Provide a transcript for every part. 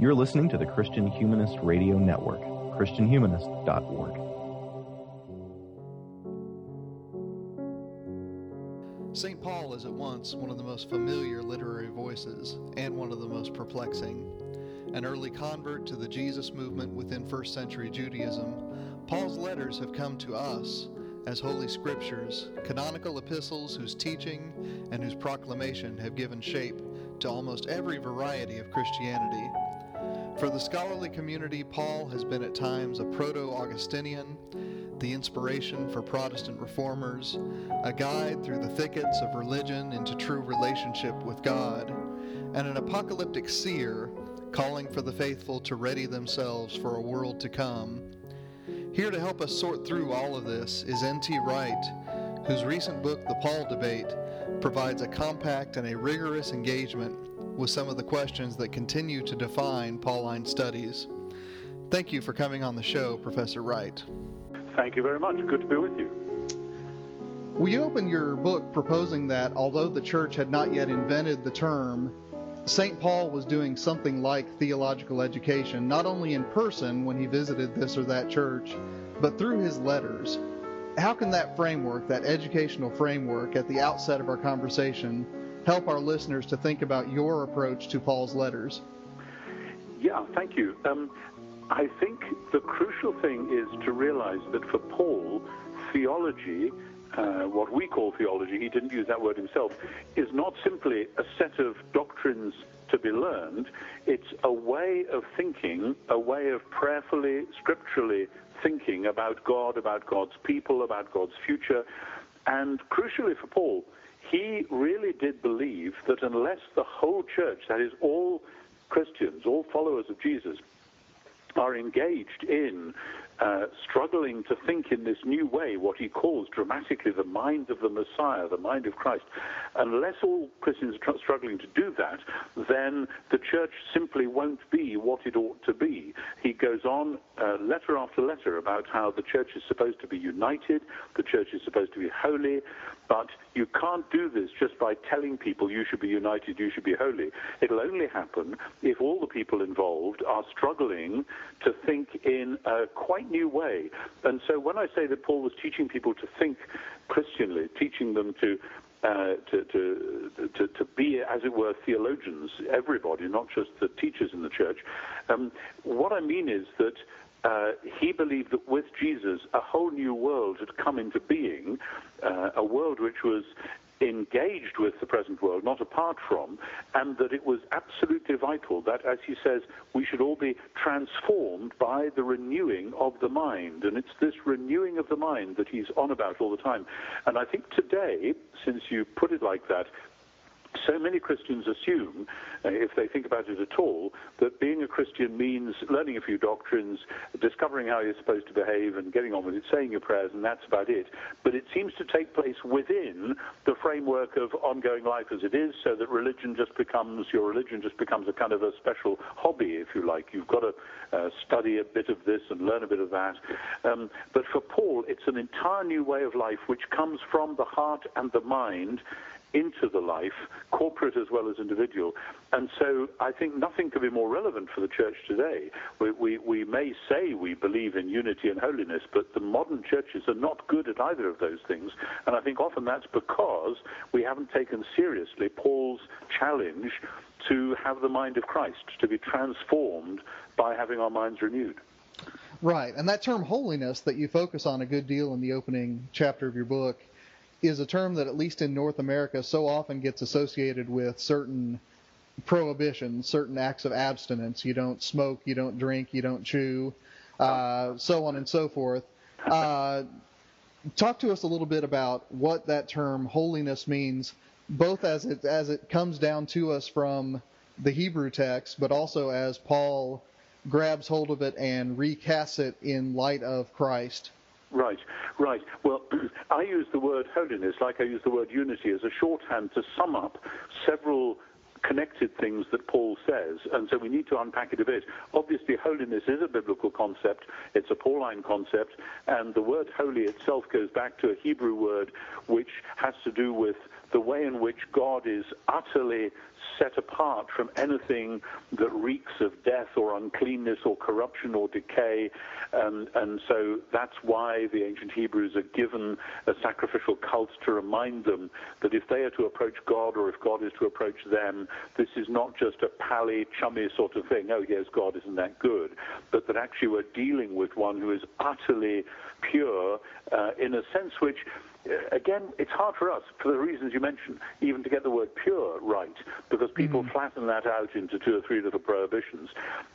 You're listening to the Christian Humanist Radio Network, ChristianHumanist.org. St. Paul is at once one of the most familiar literary voices and one of the most perplexing. An early convert to the Jesus movement within first century Judaism, Paul's letters have come to us as Holy Scriptures, canonical epistles whose teaching and whose proclamation have given shape to almost every variety of Christianity. For the scholarly community, Paul has been at times a proto Augustinian, the inspiration for Protestant reformers, a guide through the thickets of religion into true relationship with God, and an apocalyptic seer calling for the faithful to ready themselves for a world to come here to help us sort through all of this is N.T. Wright, whose recent book, The Paul Debate, provides a compact and a rigorous engagement with some of the questions that continue to define Pauline studies. Thank you for coming on the show, Professor Wright. Thank you very much. Good to be with you. Well, you open your book proposing that although the church had not yet invented the term St. Paul was doing something like theological education, not only in person when he visited this or that church, but through his letters. How can that framework, that educational framework, at the outset of our conversation, help our listeners to think about your approach to Paul's letters? Yeah, thank you. Um, I think the crucial thing is to realize that for Paul, theology uh, what we call theology, he didn't use that word himself, is not simply a set of doctrines to be learned. It's a way of thinking, a way of prayerfully, scripturally thinking about God, about God's people, about God's future. And crucially for Paul, he really did believe that unless the whole church, that is, all Christians, all followers of Jesus, are engaged in uh, struggling to think in this new way, what he calls dramatically the mind of the Messiah, the mind of Christ. Unless all Christians are tr- struggling to do that, then the church simply won't be what it ought to be. He goes on uh, letter after letter about how the church is supposed to be united, the church is supposed to be holy, but you can't do this just by telling people you should be united, you should be holy. It'll only happen if all the people involved are struggling to think in a quite new way. And so when I say that Paul was teaching people to think Christianly, teaching them to uh, to, to, to, to, be, as it were, theologians, everybody, not just the teachers in the church. Um, what I mean is that uh, he believed that with Jesus, a whole new world had come into being, uh, a world which was engaged with the present world, not apart from, and that it was absolutely vital that, as he says, we should all be transformed by the renewing of the mind. And it's this renewing of the mind that he's on about all the time. And I think today, since you put it like that, so many Christians assume, uh, if they think about it at all, that being a Christian means learning a few doctrines, discovering how you're supposed to behave, and getting on with it, saying your prayers, and that's about it. But it seems to take place within the framework of ongoing life as it is, so that religion just becomes, your religion just becomes a kind of a special hobby, if you like. You've got to uh, study a bit of this and learn a bit of that. Um, but for Paul, it's an entire new way of life which comes from the heart and the mind into the life, corporate as well as individual. And so I think nothing could be more relevant for the church today. We, we, we may say we believe in unity and holiness, but the modern churches are not good at either of those things. And I think often that's because we haven't taken seriously Paul's challenge to have the mind of Christ, to be transformed by having our minds renewed. Right. And that term holiness that you focus on a good deal in the opening chapter of your book is a term that, at least in North America, so often gets associated with certain prohibitions, certain acts of abstinence. You don't smoke, you don't drink, you don't chew, uh, so on and so forth. Uh, talk to us a little bit about what that term holiness means, both as it as it comes down to us from the Hebrew text, but also as Paul grabs hold of it and recasts it in light of Christ. Right, right. Well, I use the word holiness like I use the word unity as a shorthand to sum up several connected things that Paul says, and so we need to unpack it a bit. Obviously, holiness is a biblical concept, it's a Pauline concept, and the word holy itself goes back to a Hebrew word which has to do with the way in which God is utterly set apart from anything that reeks of death or uncleanness or corruption or decay. Um, and so that's why the ancient Hebrews are given a sacrificial cult to remind them that if they are to approach God or if God is to approach them, this is not just a pally, chummy sort of thing, oh, yes, God, isn't that good? But that actually we're dealing with one who is utterly pure uh, in a sense which uh, again, it's hard for us, for the reasons you mentioned, even to get the word pure right, because people mm. flatten that out into two or three little prohibitions.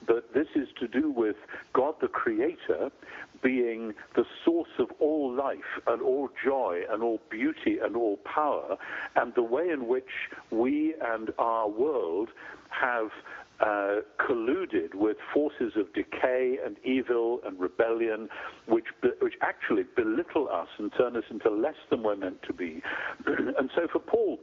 But this is to do with God the Creator being the source of all life and all joy and all beauty and all power, and the way in which we and our world have uh, colluded with forces of decay and evil and rebellion, which which actually belittle us and turn us into less than we're meant to be. and so for Paul,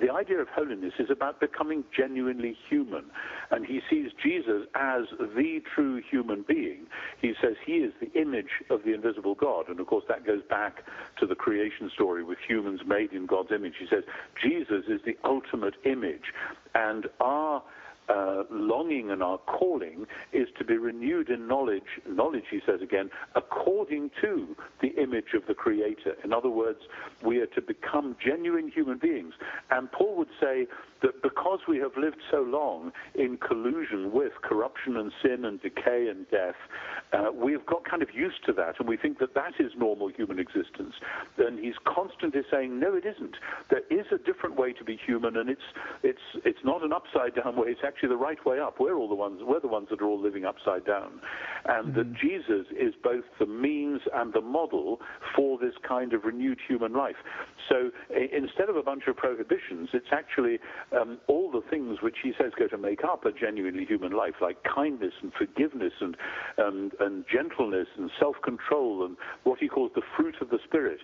the idea of holiness is about becoming genuinely human. And he sees Jesus as the true human being. He says he is the image of the invisible God. And of course, that goes back to the creation story with humans made in God's image. He says Jesus is the ultimate image. And our uh, longing and our calling is to be renewed in knowledge, knowledge, he says again, according to the image of the Creator. In other words, we are to become genuine human beings. And Paul would say that because we have lived so long in collusion with corruption and sin and decay and death, uh, we've got kind of used to that, and we think that that is normal human existence. And he's constantly saying, no, it isn't. There is a different way to be human, and it's it's it's not an upside down way. It's actually the right way up. We're all the ones. We're the ones that are all living upside down, and mm-hmm. that Jesus is both the means and the model for this kind of renewed human life. So instead of a bunch of prohibitions, it's actually um, all the things which he says go to make up a genuinely human life, like kindness and forgiveness and and, and gentleness and self-control and what he calls the fruit of the spirit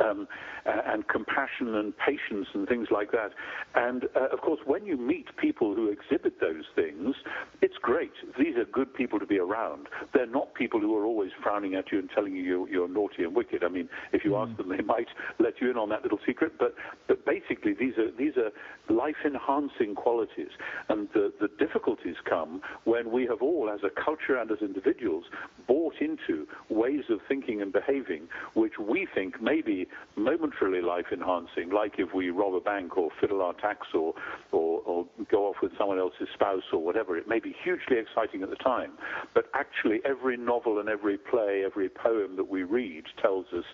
um, and compassion and patience and things like that. And uh, of course, when you meet people who exhibit those things, it's great. These are good people to be around. They're not people who are always frowning at you and telling you you're, you're naughty and wicked. I mean, if you mm. ask them, they might let you in on that little secret. But but basically, these are these are life-enhancing qualities. And the, the difficulties come when we have all, as a culture and as individuals, bought into ways of thinking and behaving which we think maybe be momentarily life enhancing, like if we rob a bank or fiddle our tax or, or, or go off with someone else's spouse or whatever. It may be hugely exciting at the time, but actually every novel and every play, every poem that we read tells us,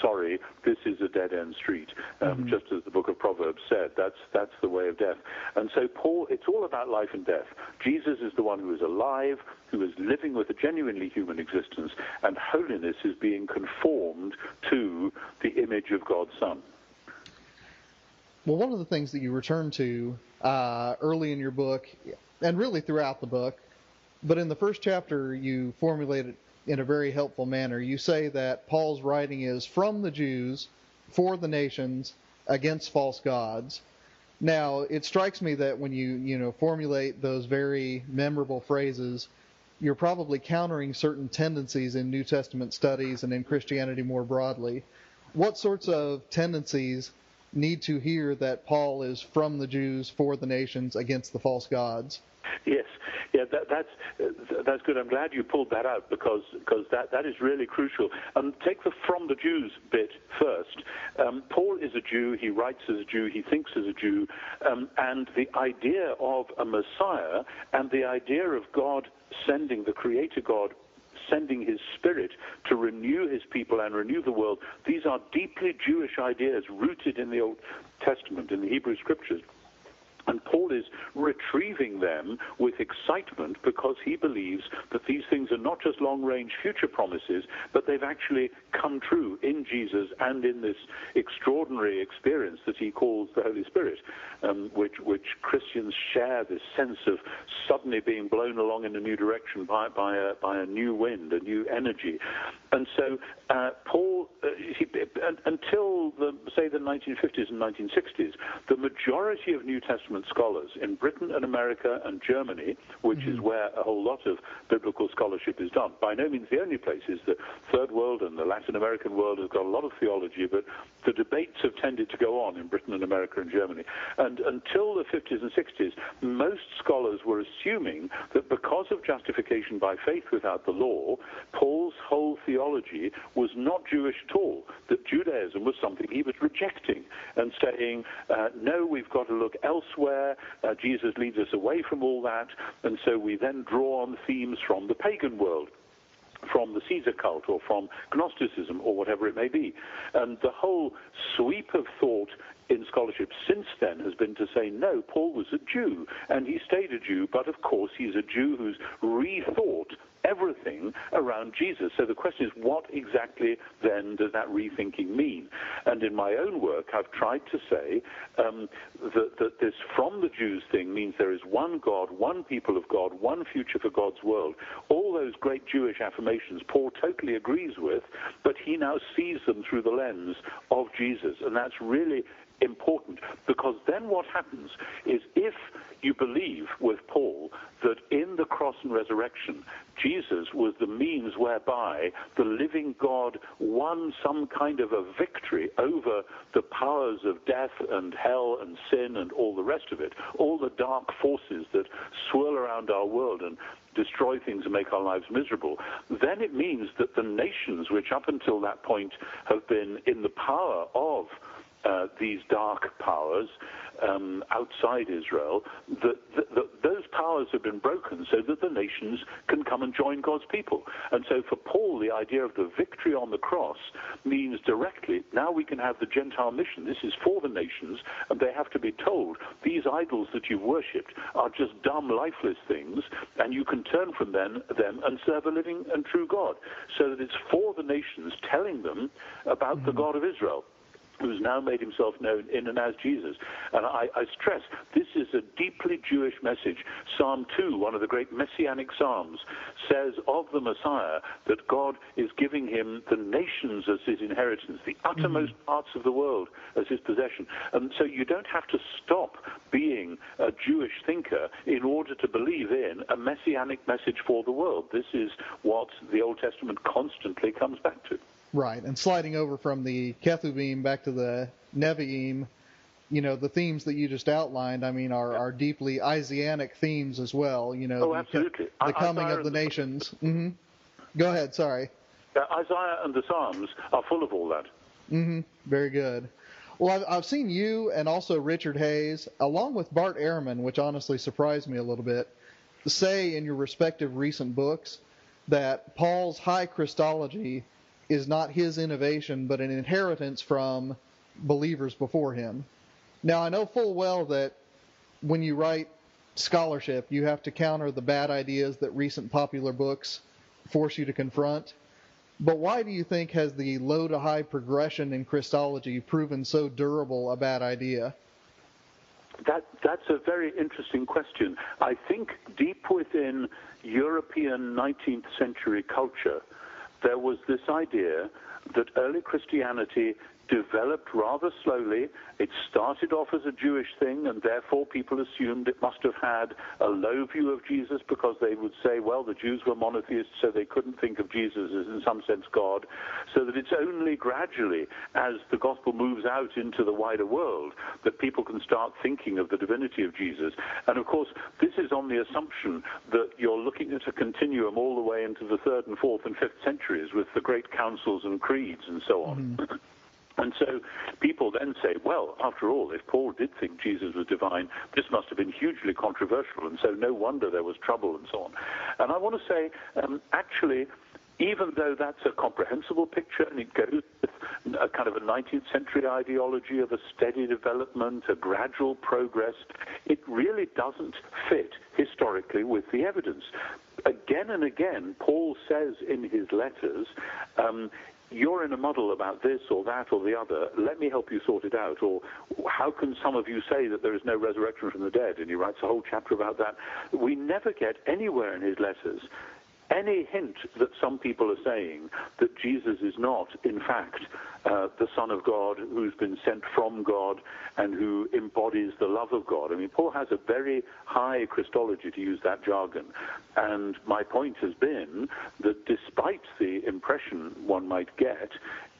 sorry, this is a dead end street. Um, mm-hmm. Just as the book of Proverbs said, that's, that's the way of death. And so, Paul, it's all about life and death. Jesus is the one who is alive, who is living with a genuinely human existence, and holiness is being conformed to the image of God's Son. Well, one of the things that you return to uh, early in your book, and really throughout the book, but in the first chapter, you formulate it in a very helpful manner. You say that Paul's writing is from the Jews, for the nations, against false gods. Now, it strikes me that when you, you know, formulate those very memorable phrases, you're probably countering certain tendencies in New Testament studies and in Christianity more broadly. What sorts of tendencies need to hear that Paul is from the Jews for the nations against the false gods? Yes, yeah, that, that's that's good. I'm glad you pulled that out because because that, that is really crucial. Um, take the from the Jews bit first. Um, Paul is a Jew. He writes as a Jew. He thinks as a Jew, um, and the idea of a Messiah and the idea of God sending the Creator God sending his spirit to renew his people and renew the world. These are deeply Jewish ideas rooted in the Old Testament, in the Hebrew scriptures. And Paul is retrieving them with excitement because he believes that these things are not just long range future promises, but they've actually come true in Jesus and in this extraordinary experience that he calls the Holy Spirit, um, which, which Christians share this sense of suddenly being blown along in a new direction by, by, a, by a new wind, a new energy. And so uh, Paul, uh, he, until the, say the 1950s and 1960s, the majority of New Testament scholars in Britain and America and Germany, which mm-hmm. is where a whole lot of biblical scholarship is done. By no means the only places. The Third World and the Latin American world has got a lot of theology, but the debates have tended to go on in Britain and America and Germany. And until the 50s and 60s, most scholars were assuming that because of justification by faith without the law, Paul's whole theology was not Jewish at all, that Judaism was something he was rejecting and saying, uh, no, we've got to look elsewhere. Uh, Jesus leads us away from all that. And so we then draw on themes from the pagan world from the Caesar cult or from Gnosticism or whatever it may be. And the whole sweep of thought in scholarship since then has been to say, no, Paul was a Jew, and he stayed a Jew, but of course he's a Jew who's rethought everything around Jesus. So the question is, what exactly then does that rethinking mean? And in my own work, I've tried to say um, that, that this from the Jews thing means there is one God, one people of God, one future for God's world. All those great Jewish affirmations Paul totally agrees with, but he now sees them through the lens of Jesus. And that's really important. Because then what happens is if you believe with Paul that in the cross and resurrection, Jesus was the means whereby the living God won some kind of a victory over the powers of death and hell and sin and all the rest of it, all the dark forces that swirl around our world and destroy things and make our lives miserable, then it means that the nations which up until that point have been in the power of uh, these dark powers um, outside Israel, that, that, that, those powers have been broken so that the nations can come and join God's people. And so for Paul, the idea of the victory on the cross means directly now we can have the Gentile mission. This is for the nations, and they have to be told these idols that you've worshipped are just dumb, lifeless things, and you can turn from them, them and serve a living and true God. So that it's for the nations telling them about mm-hmm. the God of Israel who's now made himself known in and as Jesus. And I, I, stress, this is a deeply Jewish message. Psalm 2, one of the great messianic psalms, says of the Messiah that God is giving him the nations as his inheritance, the uttermost mm-hmm. parts of the world as his possession. And so you don't have to stop being a Jewish thinker in order to believe in a messianic message for the world. This is what the Old Testament constantly comes back to. Right, and sliding over from the Ketuvim back to the Nevi'im, you know, the themes that you just outlined, I mean, are, are deeply Isaianic themes as well. You know, oh, absolutely. the, the coming Isaiah of the nations. Mm-hmm. Go ahead, sorry. Uh, Isaiah and the Psalms are full of all that. Mm-hmm. Very good. Well, I've, I've seen you and also Richard Hays, along with Bart Ehrman, which honestly surprised me a little bit, say in your respective recent books that Paul's high Christology is not his innovation, but an inheritance from believers before him. Now, I know full well that when you write scholarship, you have to counter the bad ideas that recent popular books force you to confront. But why do you think has the low to high progression in Christology proven so durable a bad idea? That, that's a very interesting question. I think deep within European 19th century culture, there was this idea that early Christianity developed rather slowly. It started off as a Jewish thing, and therefore people assumed it must have had a low view of Jesus because they would say, well, the Jews were monotheists, so they couldn't think of Jesus as, in some sense, God. So that it's only gradually, as the gospel moves out into the wider world, that people can start thinking of the divinity of Jesus. And of course, this is on the assumption that you're looking at a continuum all the way into the third and fourth and fifth centuries with the great councils and creeds and so on. Mm-hmm. And so people then say, well, after all, if Paul did think Jesus was divine, this must have been hugely controversial, and so no wonder there was trouble and so on. And I want to say, um, actually, even though that's a comprehensible picture and it goes with a kind of a 19th century ideology of a steady development, a gradual progress, it really doesn't fit historically with the evidence. Again and again, Paul says in his letters, um, you're in a muddle about this or that or the other. Let me help you sort it out. Or how can some of you say that there is no resurrection from the dead? And he writes a whole chapter about that. We never get anywhere in his letters any hint that some people are saying that Jesus is not, in fact, uh, the Son of God who's been sent from God and who embodies the love of God. I mean, Paul has a very high Christology, to use that jargon. And my point has been that despite the impression one might get,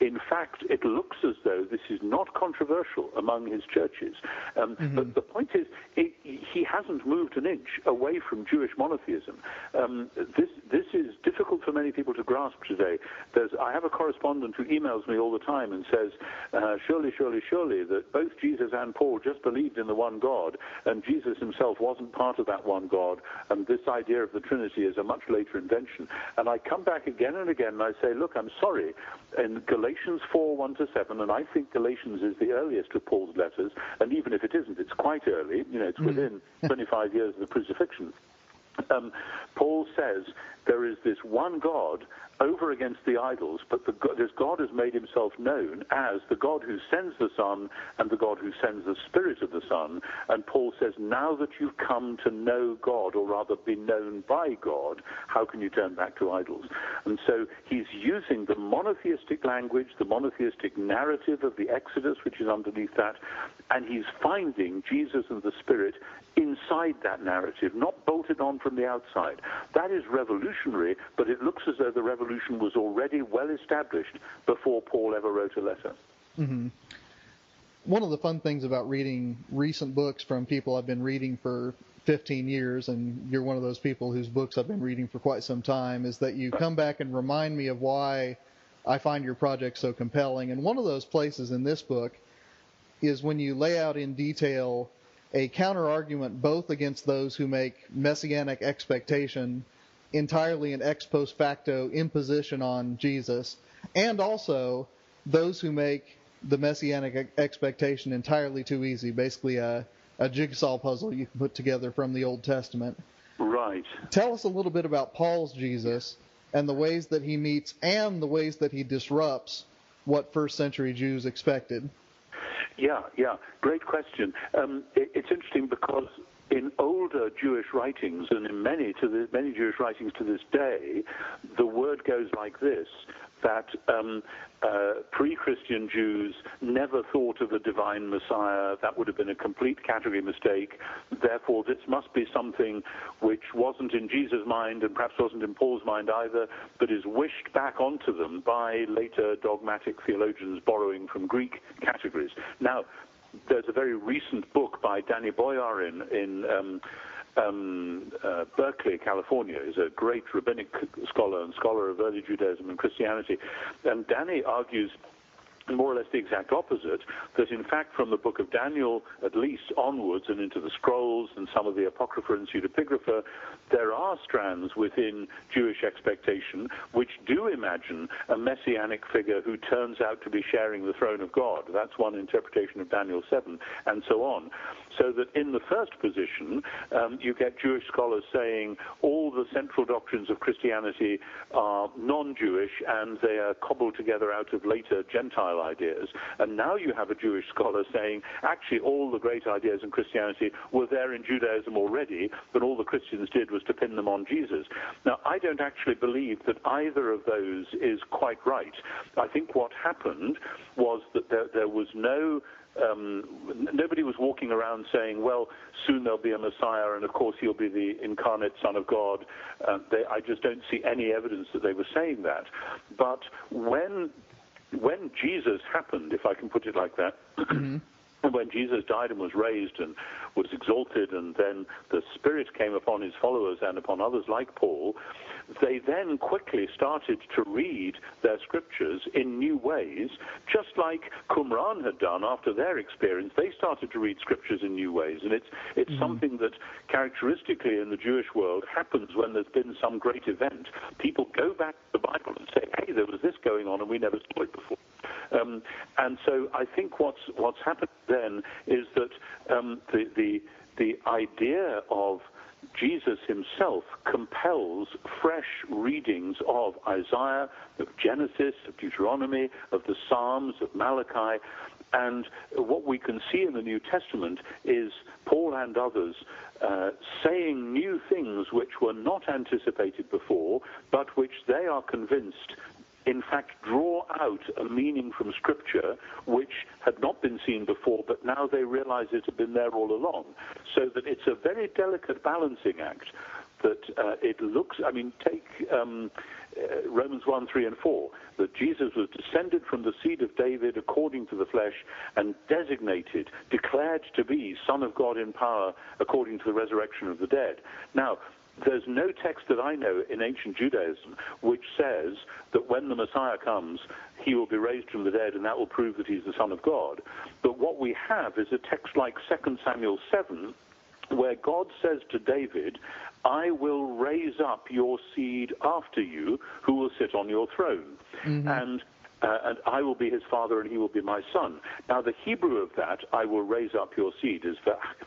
in fact, it looks as though this is not controversial among his churches. Um, mm-hmm. But the point is, it, he hasn't moved an inch away from Jewish monotheism. Um, this, this is difficult for many people to grasp today. There's, I have a correspondent who emails me all the time and says, uh, surely, surely, surely, that both Jesus and Paul just believed in the one God, and Jesus himself wasn't part of that one God, and this idea of the Trinity is a much later invention. And I come back again and again and I say, look, I'm sorry. In Galatians 4, 1 to 7, and I think Galatians is the earliest of Paul's letters, and even if it isn't, it's quite early. You know, it's mm. within 25 years of the crucifixion. Um, Paul says there is this one God over against the idols, but the, this God has made himself known as the God who sends the Son and the God who sends the Spirit of the Son. And Paul says, now that you've come to know God, or rather be known by God, how can you turn back to idols? And so he's using the monotheistic language, the monotheistic narrative of the Exodus, which is underneath that, and he's finding Jesus and the Spirit inside that narrative, not bolted on from the outside. That is revolutionary, but it looks as though the revolution was already well established before Paul ever wrote a letter. Mm-hmm. One of the fun things about reading recent books from people I've been reading for 15 years, and you're one of those people whose books I've been reading for quite some time, is that you come back and remind me of why I find your project so compelling. And one of those places in this book is when you lay out in detail a counter argument both against those who make messianic expectation entirely an ex post facto imposition on Jesus, and also those who make the messianic expectation entirely too easy, basically a, a jigsaw puzzle you can put together from the Old Testament. Right. Tell us a little bit about Paul's Jesus and the ways that he meets and the ways that he disrupts what first century Jews expected. Yeah, yeah, great question. Um, it, it's interesting because in older Jewish writings and in many to the, many Jewish writings to this day, the word goes like this: that um, uh, pre-Christian Jews never thought of a divine Messiah. That would have been a complete category mistake. Therefore, this must be something which wasn't in Jesus' mind and perhaps wasn't in Paul's mind either, but is wished back onto them by later dogmatic theologians borrowing from Greek categories. Now, there's a very recent book by Danny Boyarin in um, um, uh, Berkeley, California, is a great rabbinic scholar and scholar of early Judaism and Christianity. And Danny argues more or less the exact opposite, that in fact from the book of Daniel at least onwards and into the scrolls and some of the Apocrypha and Pseudepigrapha, there are strands within Jewish expectation which do imagine a messianic figure who turns out to be sharing the throne of God. That's one interpretation of Daniel 7, and so on. So that in the first position, um, you get Jewish scholars saying all the central doctrines of Christianity are non Jewish and they are cobbled together out of later Gentile ideas. And now you have a Jewish scholar saying, actually, all the great ideas in Christianity were there in Judaism already, but all the Christians did was to pin them on Jesus. Now, I don't actually believe that either of those is quite right. I think what happened was that there, there was no um, nobody was walking around saying, well, soon there'll be a Messiah, and of course he'll be the incarnate Son of God. Uh, they, I just don't see any evidence that they were saying that. But when when Jesus happened, if I can put it like that, when Jesus died and was raised and was exalted, and then the Spirit came upon his followers and upon others like Paul, they then quickly started to read their scriptures in new ways, just like Qumran had done after their experience. They started to read scriptures in new ways, and it's it's mm-hmm. something that characteristically in the Jewish world happens when there's been some great event. People go back to the Bible and say, "Hey, there was this going on, and we never saw it before." Um, and so I think what's what's happened then is that um, the the the idea of Jesus himself compels fresh readings of Isaiah, of Genesis, of Deuteronomy, of the Psalms, of Malachi. And what we can see in the New Testament is Paul and others uh, saying new things which were were not anticipated before, but which they are convinced in fact draw out a meaning from Scripture which had not been seen before, but now they realize it had been there all along. So that it's a very delicate balancing act that uh, it looks, I mean, take um, uh, Romans 1, 3, and 4, that Jesus was descended from the seed of David according to the flesh and designated, declared to be Son of God in power according to the resurrection of the dead. Now, there's no text that I know in ancient Judaism which says that when the Messiah comes, he will be raised from the dead and that will prove that he's the Son of God. But what we have is a text like 2 Samuel 7 where God says to David, I will raise up your seed after you who will sit on your throne. Mm-hmm. And uh, and I will be his father and he will be my son. Now, the Hebrew of that, I will raise up your seed, is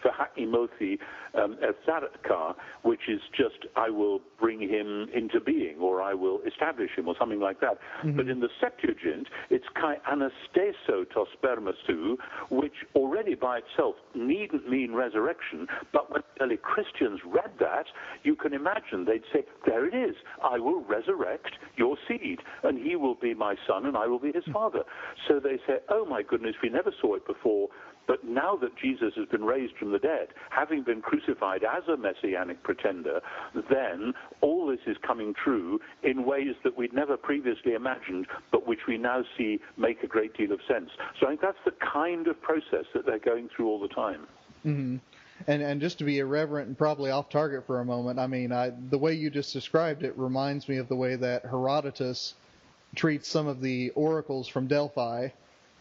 V'ha'imothi um, which is just, I will bring him into being, or I will establish him, or something like that. Mm-hmm. But in the Septuagint, it's kai anasteso tos spermasu, which already by itself needn't mean resurrection, but when early Christians read that, you can imagine they'd say, there it is, I will resurrect your seed, and he will be my son, and I will be his father. So they say, oh my goodness, we never saw it before. But now that Jesus has been raised from the dead, having been crucified as a messianic pretender, then all this is coming true in ways that we'd never previously imagined, but which we now see make a great deal of sense. So I think that's the kind of process that they're going through all the time. Mm-hmm. And and just to be irreverent and probably off target for a moment, I mean, I, the way you just described it reminds me of the way that Herodotus treats some of the oracles from Delphi.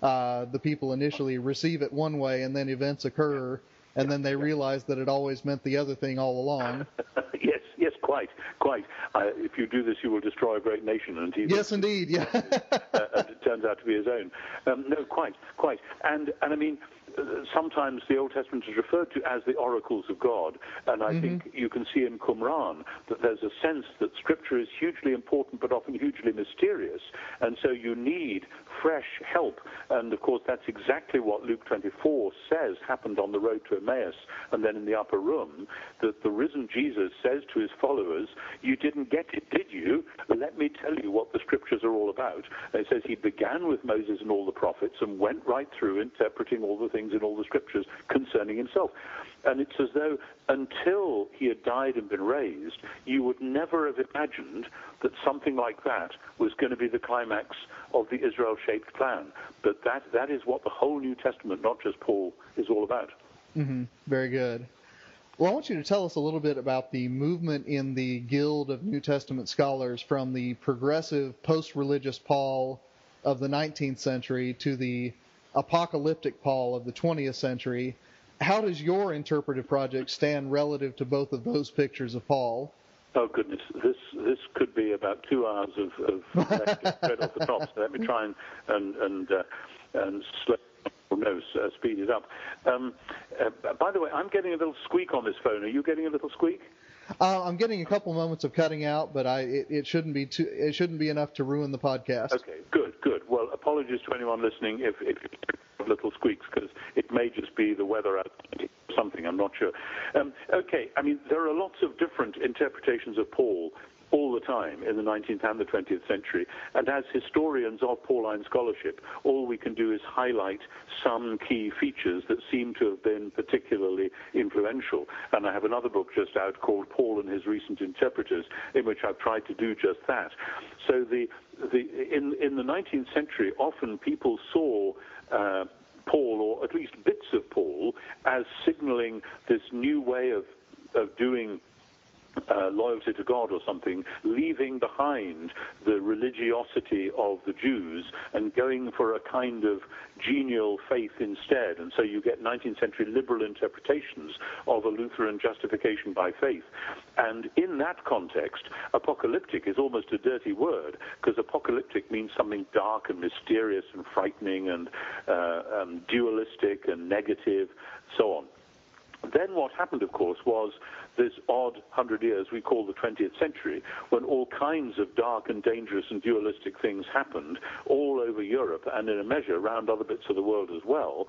Uh, the people initially receive it one way, and then events occur, and then they realize that it always meant the other thing all along. yes, yes, quite, quite. Uh, if you do this, you will destroy a great nation. And he yes, indeed, yeah. uh, and it turns out to be his own. Um, no, quite, quite. And and I mean, sometimes the Old Testament is referred to as the oracles of God, and I mm-hmm. think you can see in Qumran that there's a sense that Scripture is hugely important but often hugely mysterious, and so you need fresh help. And of course, that's exactly what Luke 24 says happened on the road to Emmaus and then in the upper room, that the risen Jesus says to his followers, You didn't get it, did you? Let me tell you what the Scriptures are all about. And it says he began with Moses and all the prophets and went right through interpreting all the things things in all the scriptures concerning himself. And it's as though until he had died and been raised, you would never have imagined that something like that was going to be the climax of the Israel shaped plan. But that, that is what the whole New Testament, not just Paul, is all about. Mm-hmm. Very good. Well, I want you to tell us a little bit about the movement in the Guild of New Testament Scholars from the progressive post religious Paul of the 19th century to the apocalyptic Paul of the 20th century. How does your interpretive project stand relative to both of those pictures of Paul? Oh goodness, this this could be about two hours of, of straight off the top. So let me try and and and uh, and slow no, uh, speed it up. Um, uh, by the way, I'm getting a little squeak on this phone. Are you getting a little squeak? Uh, I'm getting a couple moments of cutting out, but I it, it, shouldn't be too it shouldn't be enough to ruin the podcast. Okay, good, good. Well, apologies to anyone listening if if little squeaks because it may just be the weather outside something. I'm not sure. Um, okay, I mean there are lots of different interpretations of Paul all the time in the 19th and the 20th century. And as historians of Pauline scholarship, all we can do is highlight some key features that seem to have been particularly influential. And I have another book just out called Paul and His Recent Interpreters, in which I've tried to do just that. So the, the, in, in the 19th century, often people saw uh, Paul, or at least bits of Paul, as signaling this new way of, of doing uh, loyalty to God or something, leaving behind the religiosity of the Jews and going for a kind of genial faith instead. And so you get 19th century liberal interpretations of a Lutheran justification by faith. And in that context, apocalyptic is almost a dirty word because apocalyptic means something dark and mysterious and frightening and uh, um, dualistic and negative, so on. Then what happened, of course, was this odd hundred years we call the 20th century, when all kinds of dark and dangerous and dualistic things happened all over Europe and in a measure around other bits of the world as well.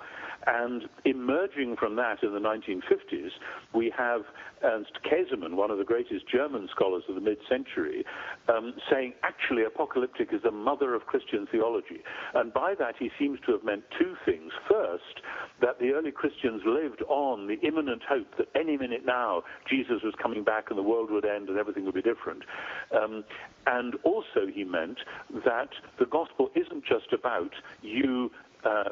And emerging from that in the 1950s, we have Ernst Käsemann, one of the greatest German scholars of the mid-century, um, saying actually apocalyptic is the mother of Christian theology. And by that he seems to have meant two things. First, that the early Christians lived on the imminent hope that any minute now Jesus was coming back and the world would end and everything would be different. Um, and also he meant that the gospel isn't just about you uh,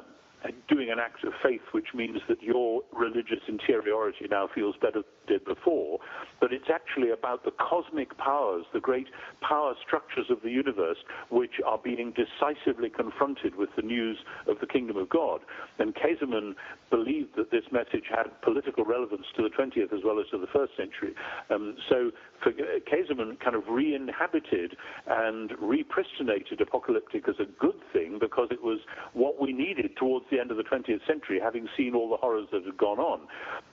doing an act of faith, which means that your religious interiority now feels better before, but it's actually about the cosmic powers, the great power structures of the universe, which are being decisively confronted with the news of the kingdom of God. And Käsemann believed that this message had political relevance to the 20th as well as to the first century. Um, so for Käsemann kind of re-inhabited and repristinated apocalyptic as a good thing because it was what we needed towards the end of the 20th century, having seen all the horrors that had gone on.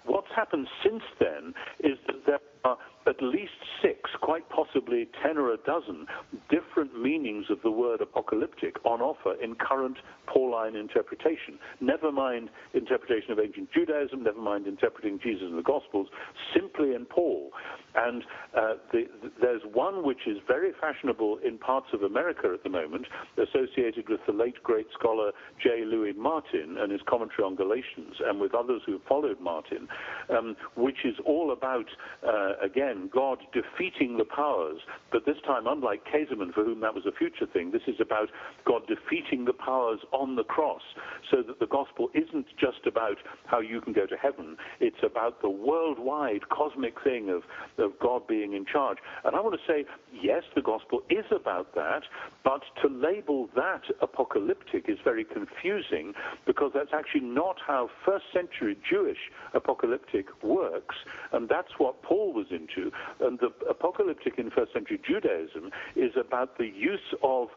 What's happened since then is that are at least six, quite possibly ten or a dozen, different meanings of the word apocalyptic on offer in current Pauline interpretation. Never mind interpretation of ancient Judaism, never mind interpreting Jesus in the Gospels, simply in Paul. And uh, the, the, there's one which is very fashionable in parts of America at the moment, associated with the late great scholar J. Louis Martyn and his commentary on Galatians, and with others who followed Martyn, um, which is all about, uh, again, God defeating the powers, but this time, unlike Käsemann, for whom that was a future thing, this is about God defeating the powers on the cross, so that the gospel isn't just about how you can go to heaven, it's about the worldwide cosmic thing of, of God being in charge. And I want to say, yes, the gospel is about that, but to label that apocalyptic is very confusing because that's actually not how first century Jewish apocalyptic works, and that's what Paul was into. And the apocalyptic in first century Judaism is about the use of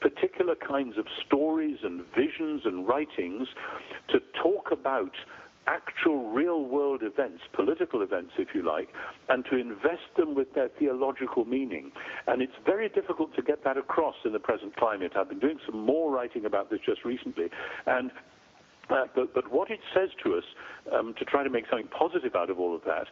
particular kinds of stories and visions and writings to talk about actual real world events, political events, if you like, and to invest them with their theological meaning. And it's very difficult to get that across in the present climate. I've been doing some more writing about this just recently, and uh, but, but, what it says to us, um, to try to make something positive out of all of that,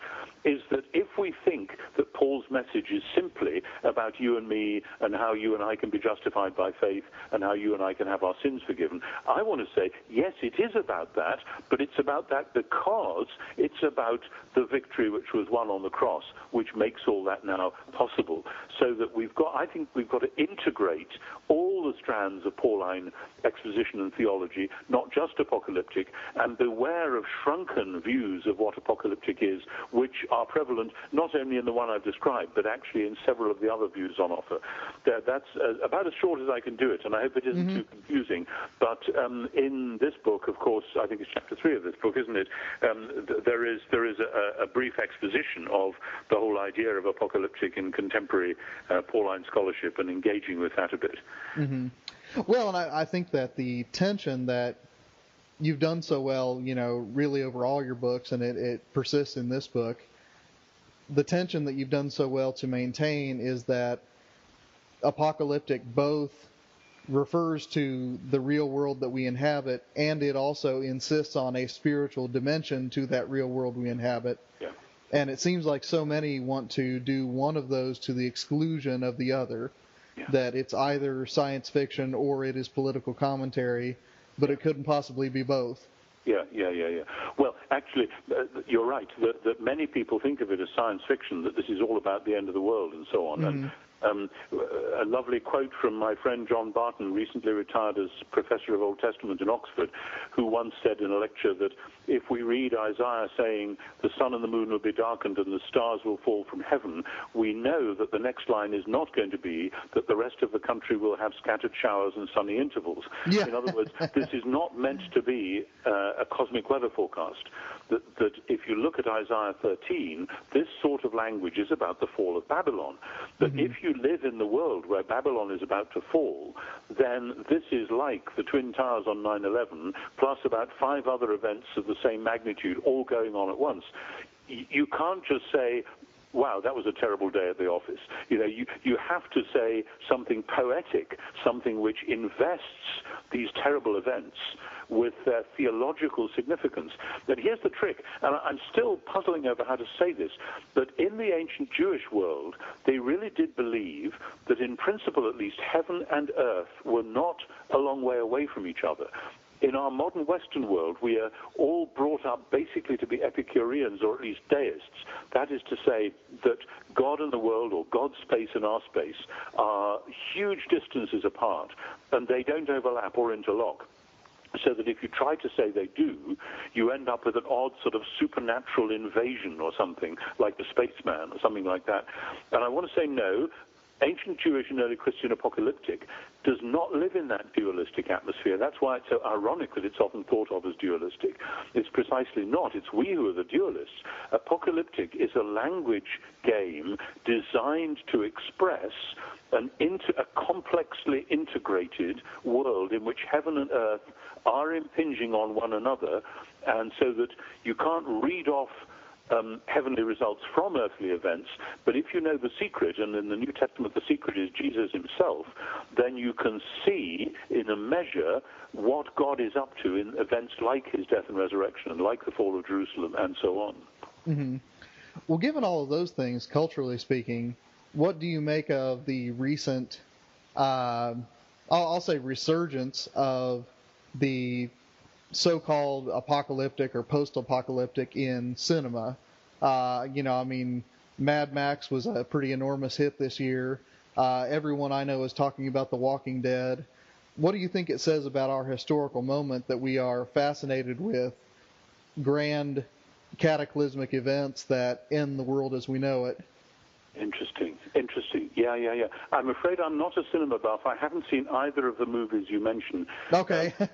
is that if we think that Paul's message is simply about you and me and how you and I can be justified by faith and how you and I can have our sins forgiven, I want to say, yes, it is about that, but it's about that because it's about the victory which was won on the cross, which makes all that now possible. So that we've got, I think we've got to integrate all the strands of Pauline exposition and theology, not just apocalypse apocalyptic and beware of shrunken views of what apocalyptic is, which are prevalent not only in the one I've described, but actually in several of the other views on offer. That's uh, about as short as I can do it, and I hope it isn't mm-hmm. too confusing. But um, in this book, of course, I think it's chapter three of this book, isn't it? Um, th- there is there is a, a, brief exposition of the whole idea of apocalyptic in contemporary uh, Pauline scholarship and engaging with that a bit. Mm-hmm. Well, and I, I, think that the tension that you've done so well, you know, really over all your books, and it, it persists in this book. The tension that you've done so well to maintain is that apocalyptic both refers to the real world that we inhabit, and it also insists on a spiritual dimension to that real world we inhabit. Yeah. And it seems like so many want to do one of those to the exclusion of the other. Yeah. That it's either science fiction or it is political commentary but it couldn't possibly be both. Yeah, yeah, yeah, yeah. Well, actually, uh, you're right that, that many people think of it as science fiction, that this is all about the end of the world and so on. Mm-hmm. And um, a lovely quote from my friend John Barton, recently retired as professor of Old Testament in Oxford, who once said in a lecture that if we read Isaiah saying the sun and the moon will be darkened and the stars will fall from heaven, we know that the next line is not going to be that the rest of the country will have scattered showers and sunny intervals. Yeah. In other words, this is not meant to be uh, a cosmic weather forecast. That, that if you look at Isaiah 13, this sort of language is about the fall of Babylon. That mm-hmm. if you live in the world where Babylon is about to fall, then this is like the Twin Towers on 9 11, plus about five other events of the same magnitude all going on at once you can't just say, wow, that was a terrible day at the office. You know, you, you have to say something poetic, something which invests these terrible events with their theological significance. But here's the trick, and I'm still puzzling over how to say this, but in the ancient Jewish world, they really did believe that in principle at least, heaven and earth were not a long way away from each other in our modern Western world, we are all brought up basically to be Epicureans or at least deists. That is to say that God and the world, or God's space and our space, are huge distances apart, and they don't overlap or interlock so that if you try to say they do, you end up with an odd sort of supernatural invasion or something, like the spaceman or something like that. And I want to say no, ancient Jewish and early Christian apocalyptic does not live in that dualistic atmosphere. That's why it's so ironic that it's often thought of as dualistic. It's precisely not. It's we who are the dualists. Apocalyptic is a language game designed to express an inter, a complexly integrated world in which heaven and earth are impinging on one another, and so that you can't read off um, heavenly results from earthly events. But if you know the secret, and in the New Testament the secret is Jesus himself, then you can see in a measure what God is up to in events like his death and resurrection, and like the fall of Jerusalem, and so on. Mm-hmm. Well, given all of those things, culturally speaking, what do you make of the recent, uh, I'll, I'll say, resurgence of the so-called apocalyptic or post-apocalyptic in cinema. Uh, you know, I mean, Mad Max was a pretty enormous hit this year. Uh, everyone I know is talking about The Walking Dead. What do you think it says about our historical moment that we are fascinated with grand cataclysmic events that end the world as we know it? Interesting. Interesting. Yeah, yeah, yeah. I'm afraid I'm not a cinema buff. I haven't seen either of the movies you mentioned. Okay. uh,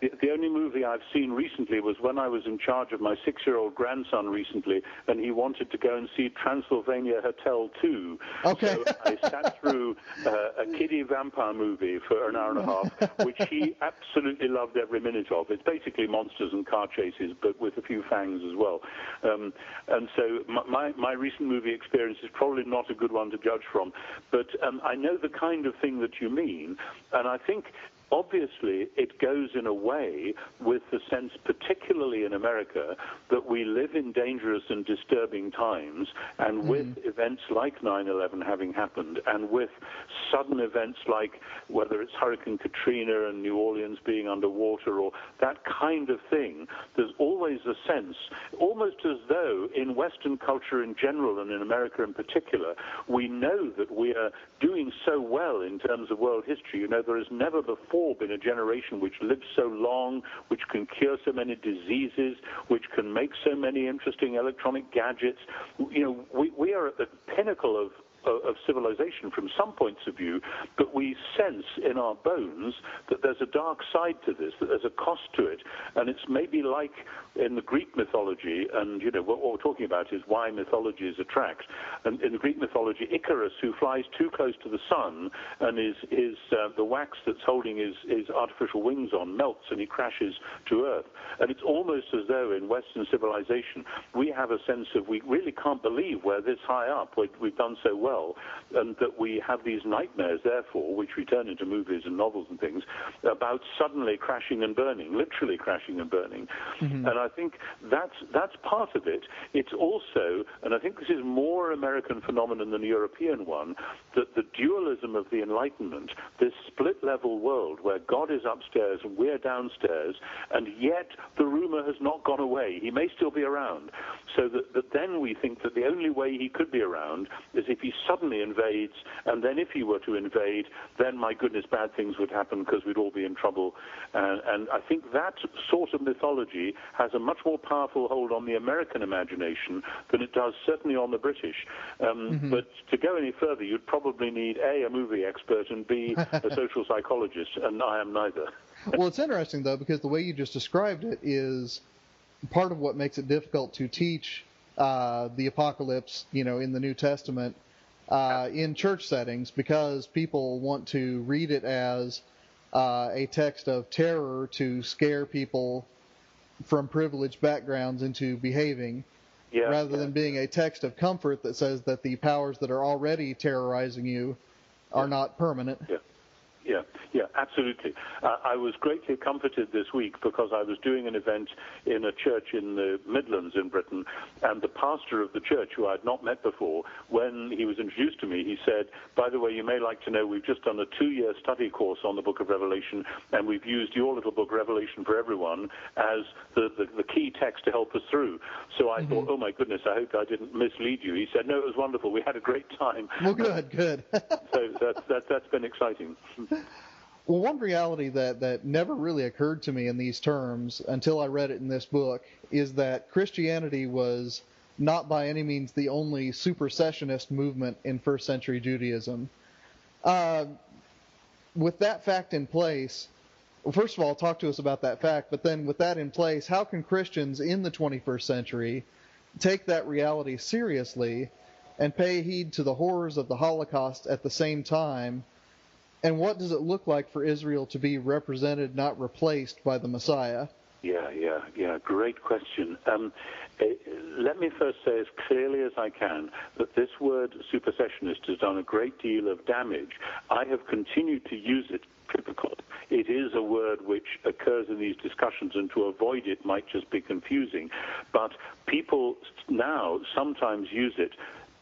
the, the, only movie I've seen recently was when I was in charge of my six-year-old grandson recently, and he wanted to go and see Transylvania Hotel 2. Okay. So I sat through uh, a kiddie vampire movie for an hour and a half, which he absolutely loved every minute of. It's basically monsters and car chases, but with a few fangs as well. Um, and so my, my, my recent movie experience is probably not a good one to judge from. But um, I know the kind of thing that you mean, and I think obviously it goes in a way with the sense, particularly in America, that we live in dangerous and disturbing times, and mm. with events like 9/11 having happened, and with sudden events like whether it's Hurricane Katrina and New Orleans being underwater or that kind of thing, there's always a sense, almost as though in Western culture in general and in America in particular, we know that we are doing so well in terms of world history. You know, there has never before been a generation which lives so long, which can cure so many diseases, which can make so many interesting electronic gadgets. You know, we, we are at the pinnacle of, of civilization from some points of view, but we sense in our bones that there's a dark side to this, that there's a cost to it. And it's maybe like in the Greek mythology, and you know what, what we're talking about is why mythologies attract. And in the Greek mythology, Icarus, who flies too close to the sun, and is is uh, the wax that's holding his his artificial wings on melts, and he crashes to Earth. And it's almost as though in Western civilization we have a sense of we really can't believe we're this high up, we've done so well, and that we have these nightmares, therefore, which we turn into movies and novels and things, about suddenly crashing and burning, literally crashing and burning. Mm-hmm. And I think that's that's part of it. It's also, and I think this is more American phenomenon than a European one, that the dualism of the Enlightenment, this split-level world where God is upstairs and we're downstairs, and yet the rumor has not gone away. He may still be around. So that, that then we think that the only way he could be around is if he suddenly invades, and then if he were to invade, then my goodness, bad things would happen because we'd all be in trouble. Uh, and I think that sort of mythology has a much more powerful hold on the American imagination than it does certainly on the British. Um, mm-hmm. But to go any further, you'd probably need A, a movie expert, and B, a social psychologist, and I am neither. well, it's interesting, though, because the way you just described it is part of what makes it difficult to teach uh, the apocalypse, you know, in the New Testament uh, in church settings because people want to read it as uh, a text of terror to scare people from privileged backgrounds into behaving. Yeah, rather yeah. than being a text of comfort that says that the powers that are already terrorizing you are not permanent. Yeah. Yeah, yeah, absolutely. Uh, I was greatly comforted this week because I was doing an event in a church in the Midlands in Britain, and the pastor of the church, who I had not met before, when he was introduced to me, he said, By the way, you may like to know we've just done a two year study course on the book of Revelation, and we've used your little book, Revelation for Everyone, as the, the, the key text to help us through. So I thought, oh my goodness, I hope I didn't mislead you. He said, No, it was wonderful. We had a great time. Well, good, good. So that's, that's, that's been exciting. Well, one reality that, that never really occurred to me in these terms until I read it in this book is that Christianity was not by any means the only supersessionist movement in first century Judaism. Uh, with that fact in place, well, first of all, talk to us about that fact, but then with that in place, how can Christians in the 21st century take that reality seriously and pay heed to the horrors of the Holocaust at the same time? And what does it look like for Israel to be represented, not replaced, by the Messiah? Yeah, yeah, yeah. Great question. Um, uh, let me first say as clearly as I can that this word supersessionist has done a great deal of damage. I have continued to use it because it is a word which occurs in these discussions, and to avoid it might just be confusing. But people now sometimes use it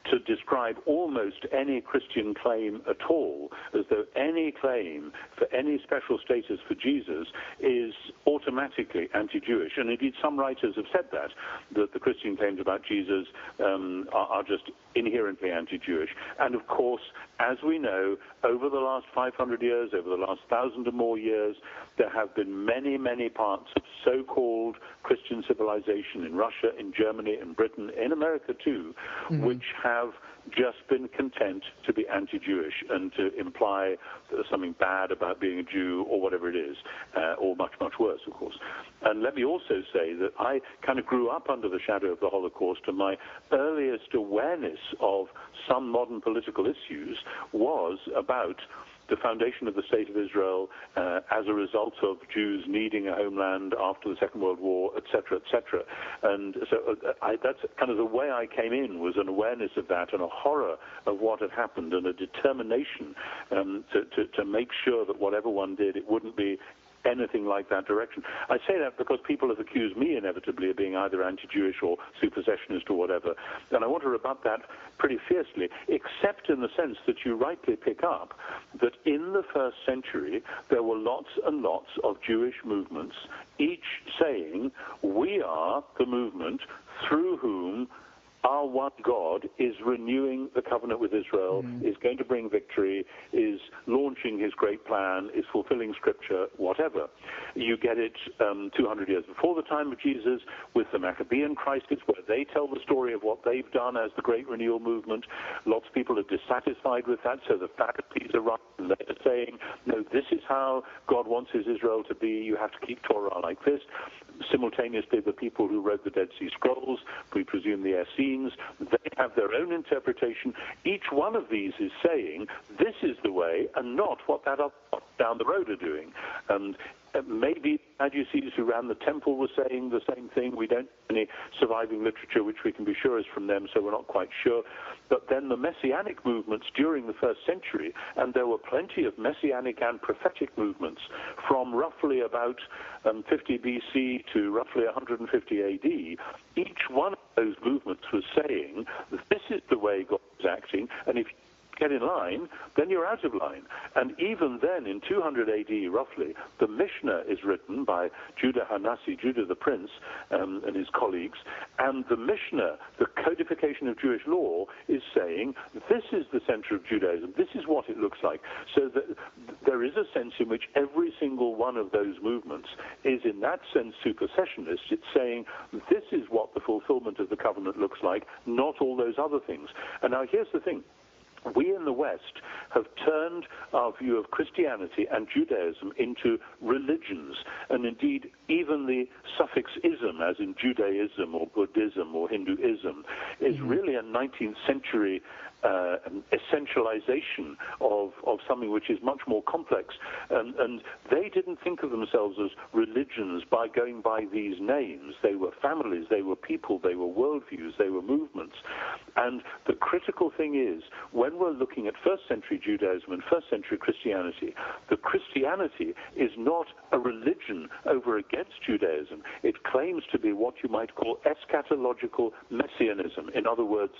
to describe almost any Christian claim at all, as though any claim for any special status for Jesus is automatically anti-Jewish. And indeed, some writers have said that, that the Christian claims about Jesus um, are, are just inherently anti-Jewish. And of course, as we know, over the last 500 years, over the last thousand or more years, there have been many, many parts of so-called Christian civilization in Russia, in Germany, in Britain, in America too, which have just been content to be anti-Jewish and to imply that there's something bad about being a Jew or whatever it is, uh, or much, much worse, of course. And let me also say that I kind of grew up under the shadow of the Holocaust, and my earliest awareness of some modern political issues was about the foundation of the State of Israel uh, as a result of Jews needing a homeland after the Second World War, etc., etc. And so uh, I, that's kind of the way I came in was an awareness of that and a horror of what had happened and a determination um, to, to, to make sure that whatever one did, it wouldn't be anything like that direction. I say that because people have accused me inevitably of being either anti-Jewish or supersessionist or whatever, and I want to rebut that pretty fiercely, except in the sense that you rightly pick up that in the first century there were lots and lots of Jewish movements, each saying, we are the movement through whom our one God is renewing the covenant with Israel, is going to bring victory, is launching his great plan, is fulfilling scripture, whatever. You get it um, 200 years before the time of Jesus with the Maccabean crisis, where they tell the story of what they've done as the great renewal movement. Lots of people are dissatisfied with that, so the Pharisees are right, and they're saying, no, this is how God wants his Israel to be. You have to keep Torah like this. Simultaneously, the people who wrote the Dead Sea Scrolls, we presume the Essenes, they have their own interpretation. Each one of these is saying, this is the way, and not what that up down the road are doing. And uh, maybe the Sadducees who ran the temple were saying the same thing. We don't have any surviving literature which we can be sure is from them, so we're not quite sure. But then the messianic movements during the first century, and there were plenty of messianic and prophetic movements from roughly about um, 50 BC to roughly 150 AD. Each one of those movements was saying, this is the way God is acting, and if get in line, then you're out of line. And even then, in 200 AD, roughly, the Mishnah is written by Judah Hanasi, Judah the Prince, um, and his colleagues. And the Mishnah, the codification of Jewish law, is saying this is the center of Judaism. This is what it looks like. So that there is a sense in which every single one of those movements is, in that sense, supersessionist. It's saying this is what the fulfillment of the covenant looks like, not all those other things. And now here's the thing we in the West have turned our view of Christianity and Judaism into religions, and indeed even the suffix ism, as in Judaism or Buddhism or Hinduism, is mm. really a 19th century uh, essentialization of, of something which is much more complex. And, and they didn't think of themselves as religions by going by these names. They were families, they were people, they were worldviews, they were movements. And the critical thing is, when we're looking at first century Judaism and first century Christianity, the Christianity is not a religion over against Judaism. It claims to be what you might call eschatological messianism. In other words,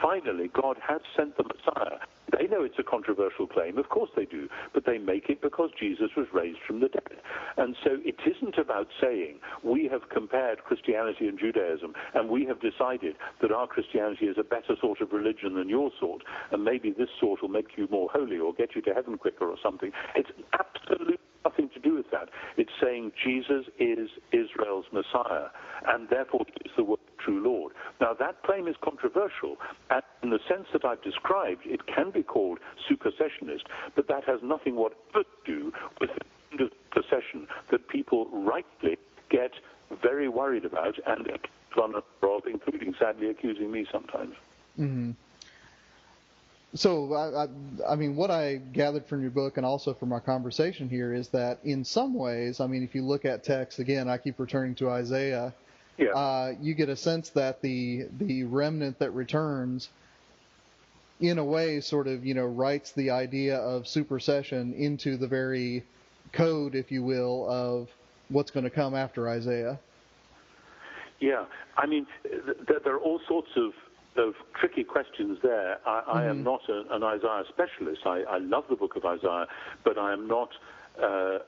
finally, God has sent the Messiah. They know it's a controversial claim, of course they do, but they make it because Jesus was raised from the dead. And so it isn't about saying we have compared Christianity and Judaism and we have decided that our Christianity is a better sort of religion than your sort, and maybe this sort will make you more holy or get you to heaven quicker or something. It's absolutely nothing to do with that. It's saying Jesus is Israel's Messiah, and therefore he is the true Lord. Now, that claim is controversial, and in the sense that I've described, it can be called supersessionist, but that has nothing whatever to do with the procession that people rightly get very worried about and of, including sadly accusing me sometimes. Mm-hmm. So, I, I, I, mean, what I gathered from your book and also from our conversation here is that in some ways, I mean, if you look at text, again, I keep returning to Isaiah, yeah. uh, you get a sense that the the remnant that returns, in a way, sort of you know writes the idea of supersession into the very code, if you will, of what's going to come after Isaiah. Yeah, I mean, th- there are all sorts of of tricky questions there. I, mm-hmm. I am mm-hmm. not a, an Isaiah specialist. I, I, love the book of Isaiah, but I am not uh, uh,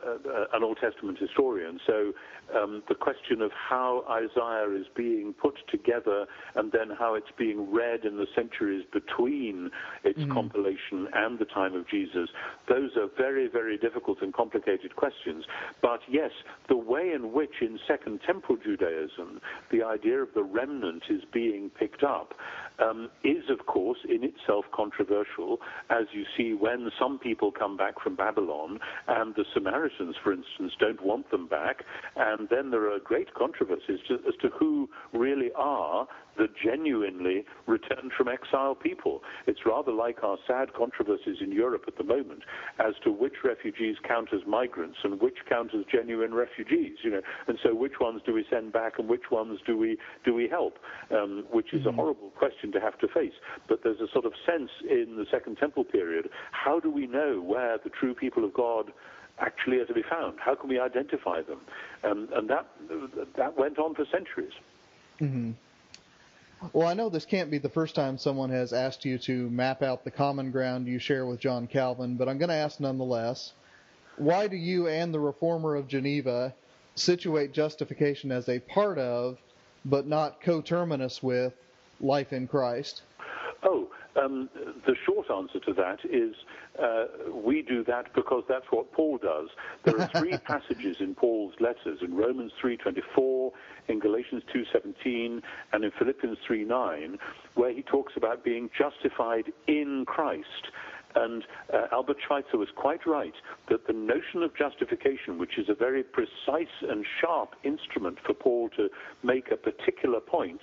an Old Testament historian. So um, the question of how Isaiah is being put together and then how it's being read in the centuries between its mm. compilation and the time of Jesus, those are very, very difficult and complicated questions. But yes, the way in which in Second Temple Judaism the idea of the remnant is being picked up um, is, of course, in itself controversial, as you see when some people come back from Babylon and the Samaritans, for instance, don't want them back, and then there are great controversies to, as to who really are the genuinely returned from exile people. It's rather like our sad controversies in Europe at the moment as to which refugees count as migrants and which count as genuine refugees. You know, and so which ones do we send back and which ones do we do we help? Um, which is mm-hmm. a horrible question to have to face. But there's a sort of sense in the Second Temple period. How do we know where the true people of God? actually are to be found? How can we identify them? Um, and that that went on for centuries. Mm-hmm. Well, I know this can't be the first time someone has asked you to map out the common ground you share with John Calvin, but I'm going to ask nonetheless. Why do you and the Reformer of Geneva situate justification as a part of, but not coterminous with, life in Christ? Oh, um, the short answer to that is uh, we do that because that's what Paul does. There are three passages in Paul's letters in Romans 3:24, in Galatians 2:17, and in Philippians 3:9, where he talks about being justified in Christ. And uh, Albert Schweitzer was quite right that the notion of justification, which is a very precise and sharp instrument for Paul to make a particular point,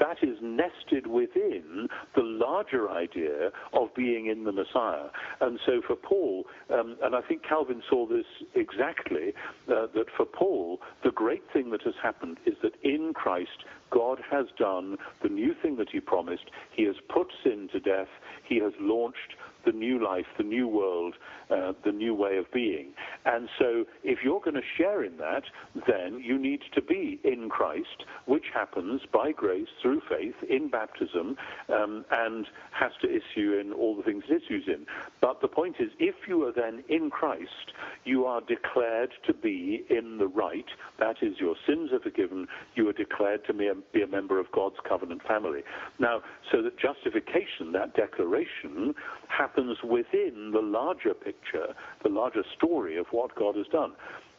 that is nested within the larger idea of being in the Messiah. And so for Paul, um, and I think Calvin saw this exactly, uh, that for Paul, the great thing that has happened is that in Christ, God has done the new thing that he promised. He has put sin to death. He has launched the new life, the new world, uh, the new way of being. And so, if you're going to share in that, then you need to be in Christ, which happens by grace through faith in baptism um, and has to issue in all the things it issues in. But the point is, if you are then in Christ, you are declared to be in the right. That is, your sins are forgiven. You are declared to be a, be a member of God's covenant family. Now, so that justification, that declaration, happens within the larger picture, the larger story of what God has done.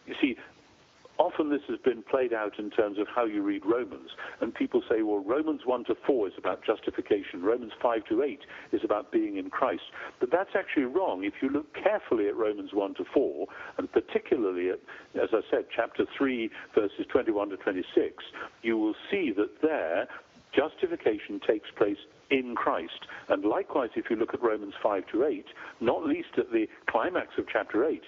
You see, often this has been played out in terms of how you read Romans. And people say, well, Romans 1 to 4 is about justification, Romans 5 to 8 is about being in Christ. But that's actually wrong. If you look carefully at Romans 1 to 4, and particularly at, as I said, chapter 3, verses 21 to 26, you will see that there justification takes place in Christ. And likewise, if you look at Romans 5 to 8, not least at the climax of chapter 8,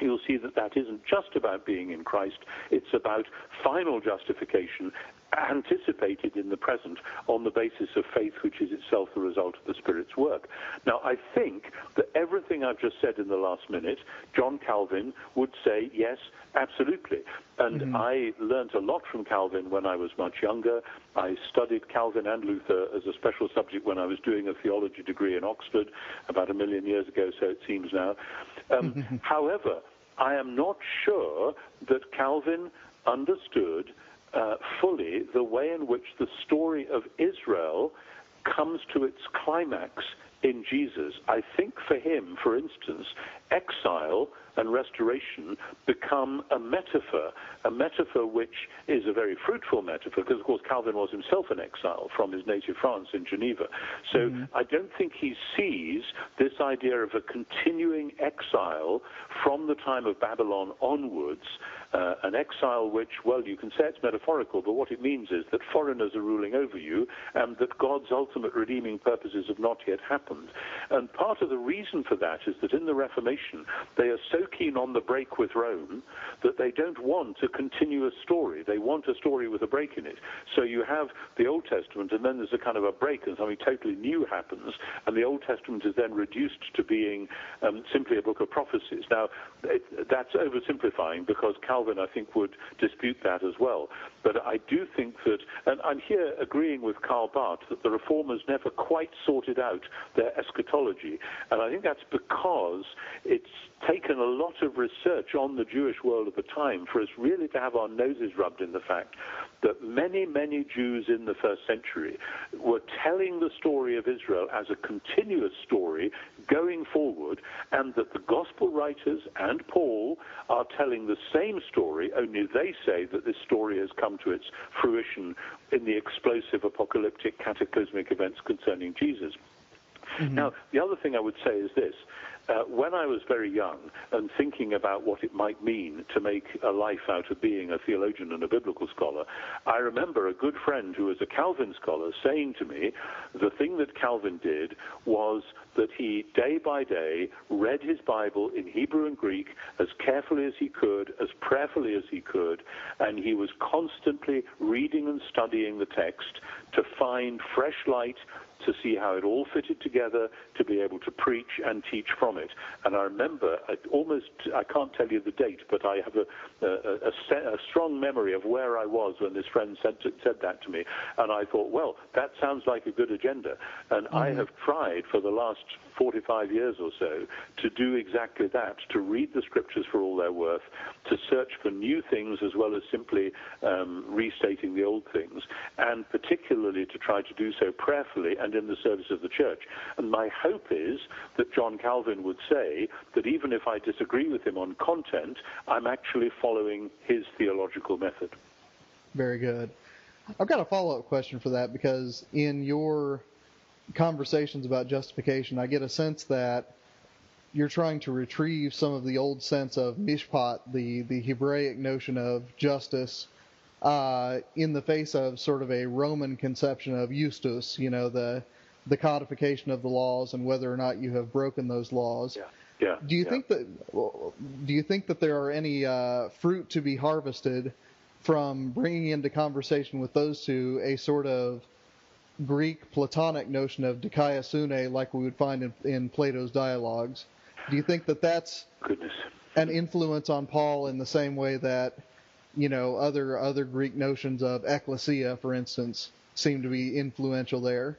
you'll see that that isn't just about being in Christ, it's about final justification anticipated in the present on the basis of faith, which is itself the result of the Spirit's work. Now, I think that everything I've just said in the last minute, John Calvin would say, yes, absolutely. And mm-hmm. I learned a lot from Calvin when I was much younger. I studied Calvin and Luther as a special subject when I was doing a theology degree in Oxford about a million years ago, so it seems now. Um, however, I am not sure that Calvin understood uh, fully the way in which the story of Israel comes to its climax in Jesus. I think for him, for instance, exile and restoration become a metaphor, a metaphor which is a very fruitful metaphor, because of course Calvin was himself an exile from his native France in Geneva. So mm-hmm. I don't think he sees this idea of a continuing exile from the time of Babylon onwards uh, an exile which, well, you can say it's metaphorical, but what it means is that foreigners are ruling over you and that God's ultimate redeeming purposes have not yet happened. And part of the reason for that is that in the Reformation, they are so keen on the break with Rome that they don't want a continuous story. They want a story with a break in it. So you have the Old Testament, and then there's a kind of a break, and something totally new happens, and the Old Testament is then reduced to being um, simply a book of prophecies. Now, it, that's oversimplifying because Calvin, I think, would dispute that as well. But I do think that, and I'm here agreeing with Karl Barth, that the reformers never quite sorted out their eschatology. And I think that's because it's taken a lot of research on the Jewish world of the time for us really to have our noses rubbed in the fact that many, many Jews in the first century were telling the story of Israel as a continuous story going forward, and that the gospel writers and Paul are telling the same story, only they say that this story has come to its fruition in the explosive apocalyptic cataclysmic events concerning Jesus. Mm-hmm. Now, the other thing I would say is this uh, when I was very young and thinking about what it might mean to make a life out of being a theologian and a biblical scholar, I remember a good friend who was a Calvin scholar saying to me the thing that Calvin did was that he, day by day, read his Bible in Hebrew and Greek as carefully as he could, as prayerfully as he could, and he was constantly reading and studying the text to find fresh light to see how it all fitted together, to be able to preach and teach from it. And I remember, I almost, I can't tell you the date, but I have a, a, a, a strong memory of where I was when this friend said, said that to me. And I thought, well, that sounds like a good agenda. And mm-hmm. I have tried for the last 45 years or so to do exactly that, to read the scriptures for all their worth, to search for new things as well as simply um, restating the old things, and particularly to try to do so prayerfully and in the service of the church. And my hope is that John Calvin would say that even if I disagree with him on content, I'm actually following his theological method. Very good. I've got a follow up question for that because in your conversations about justification, I get a sense that you're trying to retrieve some of the old sense of mishpat, the, the Hebraic notion of justice, uh, in the face of sort of a Roman conception of justus, you know, the the codification of the laws and whether or not you have broken those laws. Yeah. Yeah. Do you yeah. think that do you think that there are any uh, fruit to be harvested from bringing into conversation with those two a sort of Greek Platonic notion of dikaiosune like we would find in, in Plato's dialogues? Do you think that that's Goodness. an influence on Paul in the same way that you know other other Greek notions of ecclesia, for instance, seem to be influential there?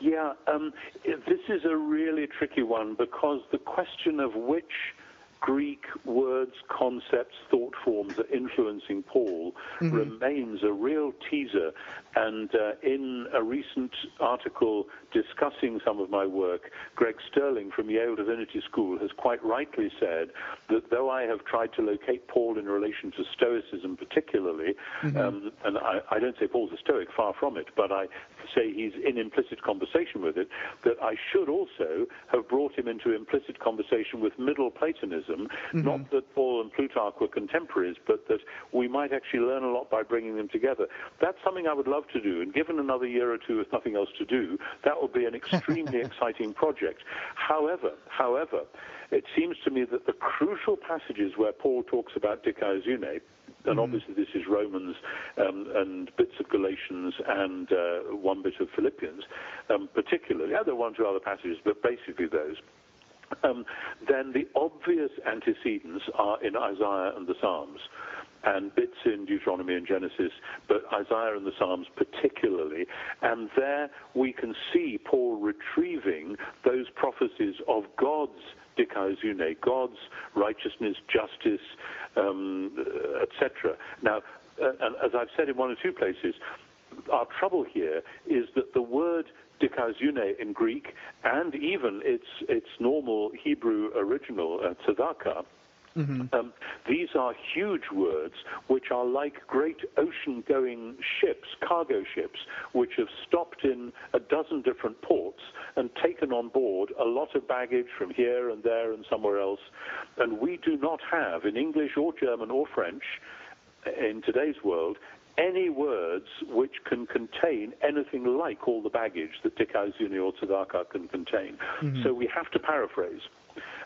Yeah, um, this is a really tricky one because the question of which Greek words, concepts, thought forms are influencing Paul mm-hmm. remains a real teaser. And uh, in a recent article discussing some of my work, Greg Sterling from Yale Divinity School has quite rightly said that though I have tried to locate Paul in relation to Stoicism particularly, mm-hmm. um, and I, I, don't say Paul's a Stoic, far from it, but I say he's in implicit conversation with it, that I should also have brought him into implicit conversation with Middle Platonism. Mm-hmm. Not that Paul and Plutarch were contemporaries, but that we might actually learn a lot by bringing them together. That's something I would love to do, and given another year or two with nothing else to do, that would be an extremely exciting project. However, however, it seems to me that the crucial passages where Paul talks about dikaiosune, and mm obviously this is Romans um, and bits of Galatians and uh, one bit of Philippians, um, particularly. Yeah, there are one or two other passages, but basically those. Um, then the obvious antecedents are in Isaiah and the Psalms and bits in Deuteronomy and Genesis, but Isaiah and the Psalms particularly. And there we can see Paul retrieving those prophecies of God's dikaiosune, God's righteousness, justice, um, etc. Now, uh, and as I've said in one or two places, our trouble here is that the word dikaiosune in Greek and even its its normal Hebrew original uh, tzedakah Mm-hmm. Um, these are huge words which are like great ocean going ships, cargo ships, which have stopped in a dozen different ports and taken on board a lot of baggage from here and there and somewhere else. And we do not have, in English or German or French, in today's world, any words which can contain anything like all the baggage that dikaiosune or tzedakah can contain. Mm-hmm. So we have to paraphrase.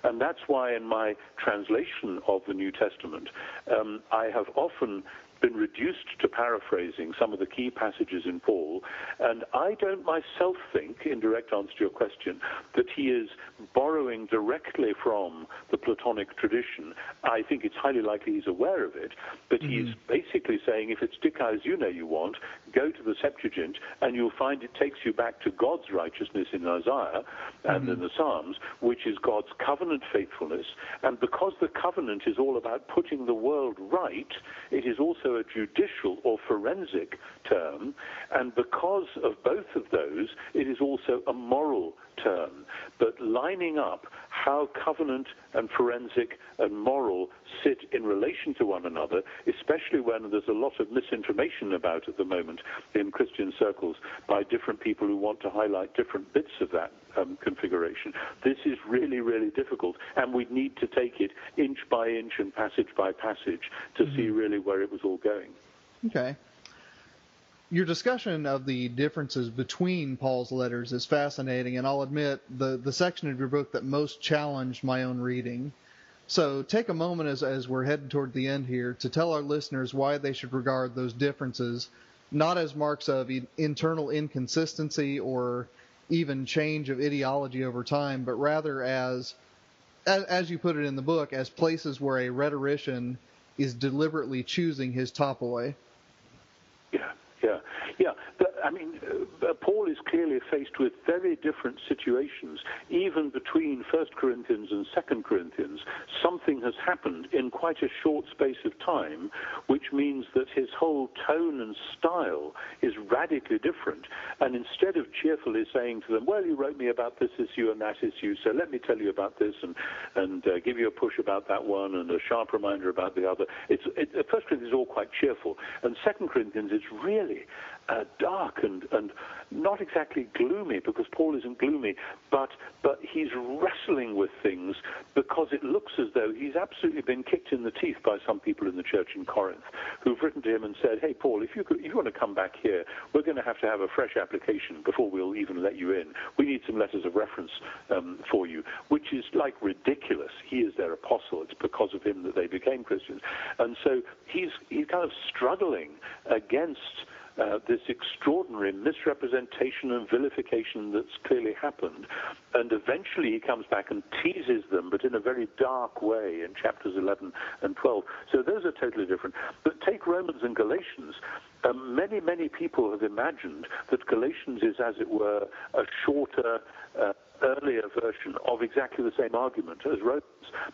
And that's why in my translation of the New Testament, um, I have often been reduced to paraphrasing some of the key passages in Paul, and I don't myself think, in direct answer to your question, that he is borrowing directly from the Platonic tradition. I think it's highly likely he's aware of it, but mm-hmm. he's basically saying if it's dikaiosune you know you want, go to the Septuagint, and you'll find it takes you back to God's righteousness in Isaiah and mm-hmm. in the Psalms, which is God's covenant faithfulness. And because the covenant is all about putting the world right, it is also a judicial or forensic term, and because of both of those, it is also a moral term. But lining up how covenant and forensic and moral sit in relation to one another, especially when there's a lot of misinformation about at the moment in Christian circles by different people who want to highlight different bits of that um, configuration. This is really, really difficult, and we need to take it inch by inch and passage by passage to mm-hmm. see really where it was all going. Okay your discussion of the differences between Paul's letters is fascinating, and I'll admit the, the section of your book that most challenged my own reading. So take a moment as, as we're headed toward the end here to tell our listeners why they should regard those differences not as marks of internal inconsistency or even change of ideology over time, but rather as, as, as you put it in the book, as places where a rhetorician is deliberately choosing his topoi. Yeah. Yeah, yeah. I mean, uh, Paul is clearly faced with very different situations. Even between First Corinthians and Second Corinthians, something has happened in quite a short space of time, which means that his whole tone and style is radically different. And instead of cheerfully saying to them, "Well, you wrote me about this issue and that issue, so let me tell you about this and and uh, give you a push about that one and a sharp reminder about the other," it's it, First Corinthians is all quite cheerful, and Second Corinthians is really uh, dark and, and not exactly gloomy because Paul isn't gloomy, but but he's wrestling with things because it looks as though he's absolutely been kicked in the teeth by some people in the church in Corinth who've written to him and said, "Hey, Paul, if you could, if you want to come back here, we're going to have to have a fresh application before we'll even let you in. We need some letters of reference um, for you," which is like ridiculous. He is their apostle. It's because of him that they became Christians, and so he's he's kind of struggling against uh, this extraordinary misrepresentation and vilification that's clearly happened. And eventually he comes back and teases them, but in a very dark way in chapters 11 and 12. So those are totally different. But take Romans and Galatians. Um, many, many people have imagined that Galatians is, as it were, a shorter, uh, earlier version of exactly the same argument as Romans,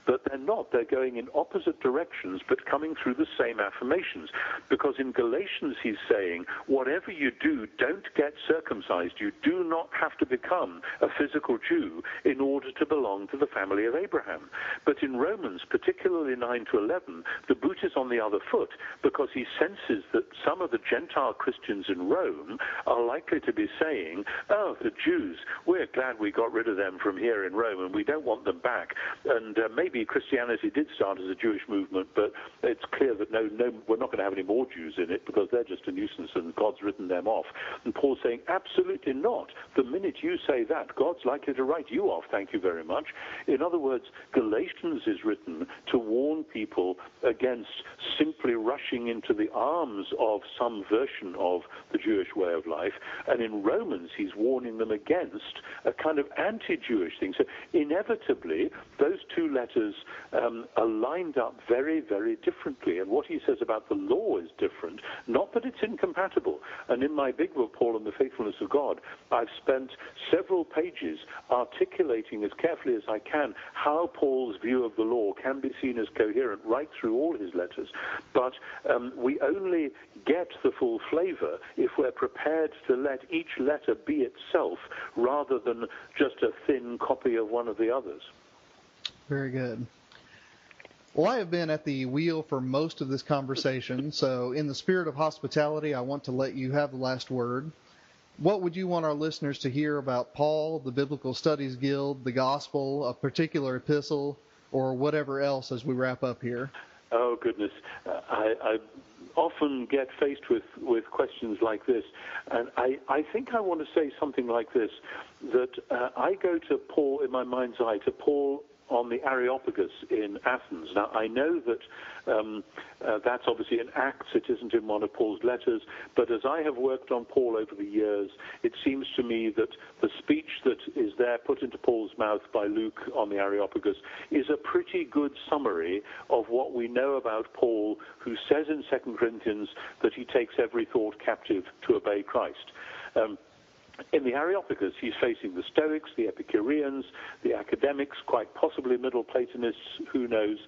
but they're not. They're going in opposite directions, but coming through the same affirmations. Because in Galatians, he's saying, whatever you do, don't get circumcised. You do not have to become a physical Jew in order to belong to the family of Abraham. But in Romans, particularly 9 to 11, the boot is on the other foot because he senses that some of the Gentile Christians in Rome are likely to be saying, oh, the Jews, we're glad we got rid of them from here in Rome and we don't want them back. And uh, maybe Christianity did start as a Jewish movement, but it's clear that no, no, we're not going to have any more Jews in it because they're just a nuisance and God's written them off. And Paul's saying, absolutely not. The minute you say that, God's likely to write you off. Thank you very much. In other words, Galatians is written to warn people against simply rushing into the arms of some version of the Jewish way of life. And in Romans, he's warning them against a kind of anti-Jewish thing. So inevitably, those two letters um, are lined up very, very differently. And what he says about the law is different, not that it's incompatible. And in my big book, Paul and the Faithfulness of God, I've spent several pages articulating as carefully as I can how Paul's view of the law can be seen as coherent right through all his letters. But um, we only get the full flavor if we're prepared to let each letter be itself rather than just a thin copy of one of the others. Very good. Well, I have been at the wheel for most of this conversation, so in the spirit of hospitality, I want to let you have the last word. What would you want our listeners to hear about Paul, the Biblical Studies Guild, the Gospel, a particular epistle, or whatever else as we wrap up here? Oh, goodness. Uh, I, I often get faced with, with questions like this, and I, I think I want to say something like this that uh, I go to Paul in my mind's eye, to Paul on the Areopagus in Athens. Now, I know that um, uh, that's obviously in Acts, it isn't in one of Paul's letters, but as I have worked on Paul over the years, it seems to me that the speech that is there put into Paul's mouth by Luke on the Areopagus is a pretty good summary of what we know about Paul, who says in 2 Corinthians that he takes every thought captive to obey Christ. Um, in the Areopagus, he's facing the Stoics, the Epicureans, the academics, quite possibly Middle Platonists, who knows.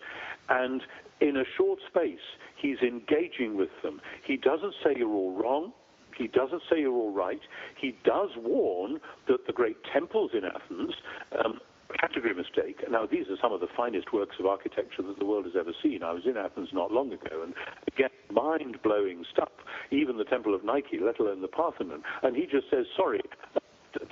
And in a short space, he's engaging with them. He doesn't say you're all wrong. He doesn't say you're all right. He does warn that the great temples in Athens um, category mistake. Now, these are some of the finest works of architecture that the world has ever seen. I was in Athens not long ago, and again, mind-blowing stuff. Even the Temple of Nike, let alone the Parthenon. And he just says, sorry,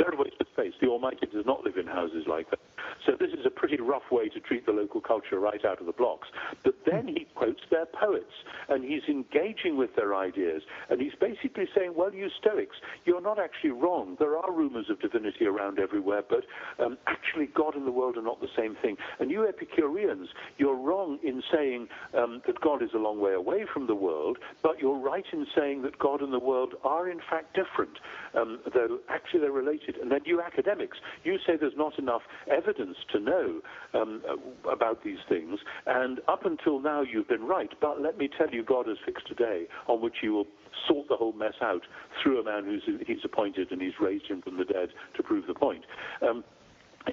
a waste of space. The Almighty does not live in houses like that. So this is a pretty rough way to treat the local culture right out of the blocks. But then he quotes their poets, and he's engaging with their ideas, and he's basically saying, well, you Stoics, you're not actually wrong. There are rumors of divinity around everywhere, but um, actually God and the world are not the same thing. And you Epicureans, you're wrong in saying um, that God is a long way away from the world, but you're right in saying that God and the world are in fact different, um, though actually they're related. And then you academics, you say there's not enough evidence to know um, about these things, and up until now you've been right. But let me tell you, God has fixed a day on which He will sort the whole mess out through a man who's He's appointed, and He's raised him from the dead to prove the point. Um,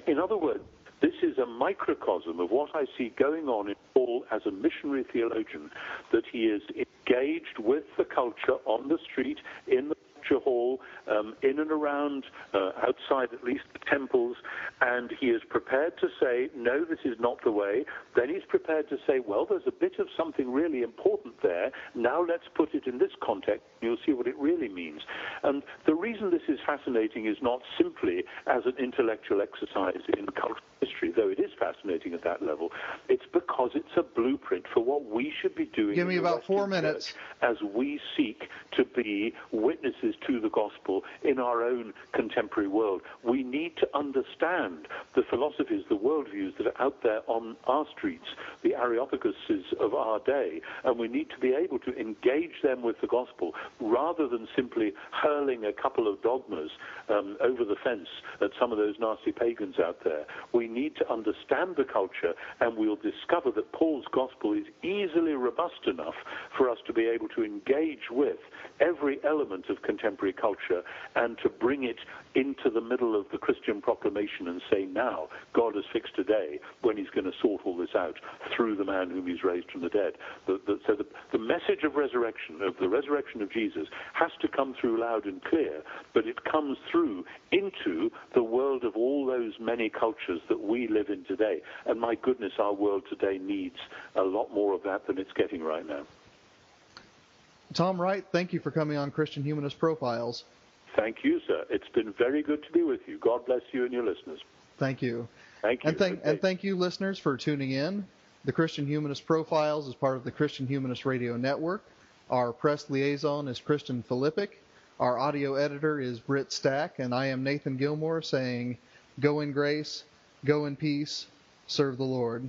in other words, this is a microcosm of what I see going on in Paul as a missionary theologian, that he is engaged with the culture on the street, in the lecture hall, um, in and around, uh, outside at least the temples, and he is prepared to say, no, this is not the way. Then he's prepared to say, well, there's a bit of something really important there. Now let's put it in this context. You'll see what it really means. And the reason this is fascinating is not simply as an intellectual exercise in cultural history, though it is fascinating at that level. It's because it's a blueprint for what we should be doing. Give me about four minutes. As we seek to be witnesses to the gospel in our own contemporary world. We need to understand the philosophies, the worldviews that are out there on our streets, the Areopaguses of our day, and we need to be able to engage them with the gospel rather than simply hurling a couple of dogmas um, over the fence at some of those nasty pagans out there. We need to understand the culture and we'll discover that Paul's gospel is easily robust enough for us to be able to engage with every element of contemporary culture and to bring it into the middle of the Christian proclamation and say, now God has fixed a day when he's going to sort all this out through the man whom he's raised from the dead. The, the, so the, the message of resurrection, of the resurrection of Jesus, has to come through loud and clear, but it comes through into the world of all those many cultures that we live in today. And my goodness, our world today needs a lot more of that than it's getting right now. Tom Wright, thank you for coming on Christian Humanist Profiles. Thank you, sir. It's been very good to be with you. God bless you and your listeners. Thank you. Thank you. And thank, and thank you, listeners, for tuning in. The Christian Humanist Profiles is part of the Christian Humanist Radio Network. Our press liaison is Kristen Filippic. Our audio editor is Britt Stack, and I am Nathan Gilmour saying, Go in grace, go in peace, serve the Lord.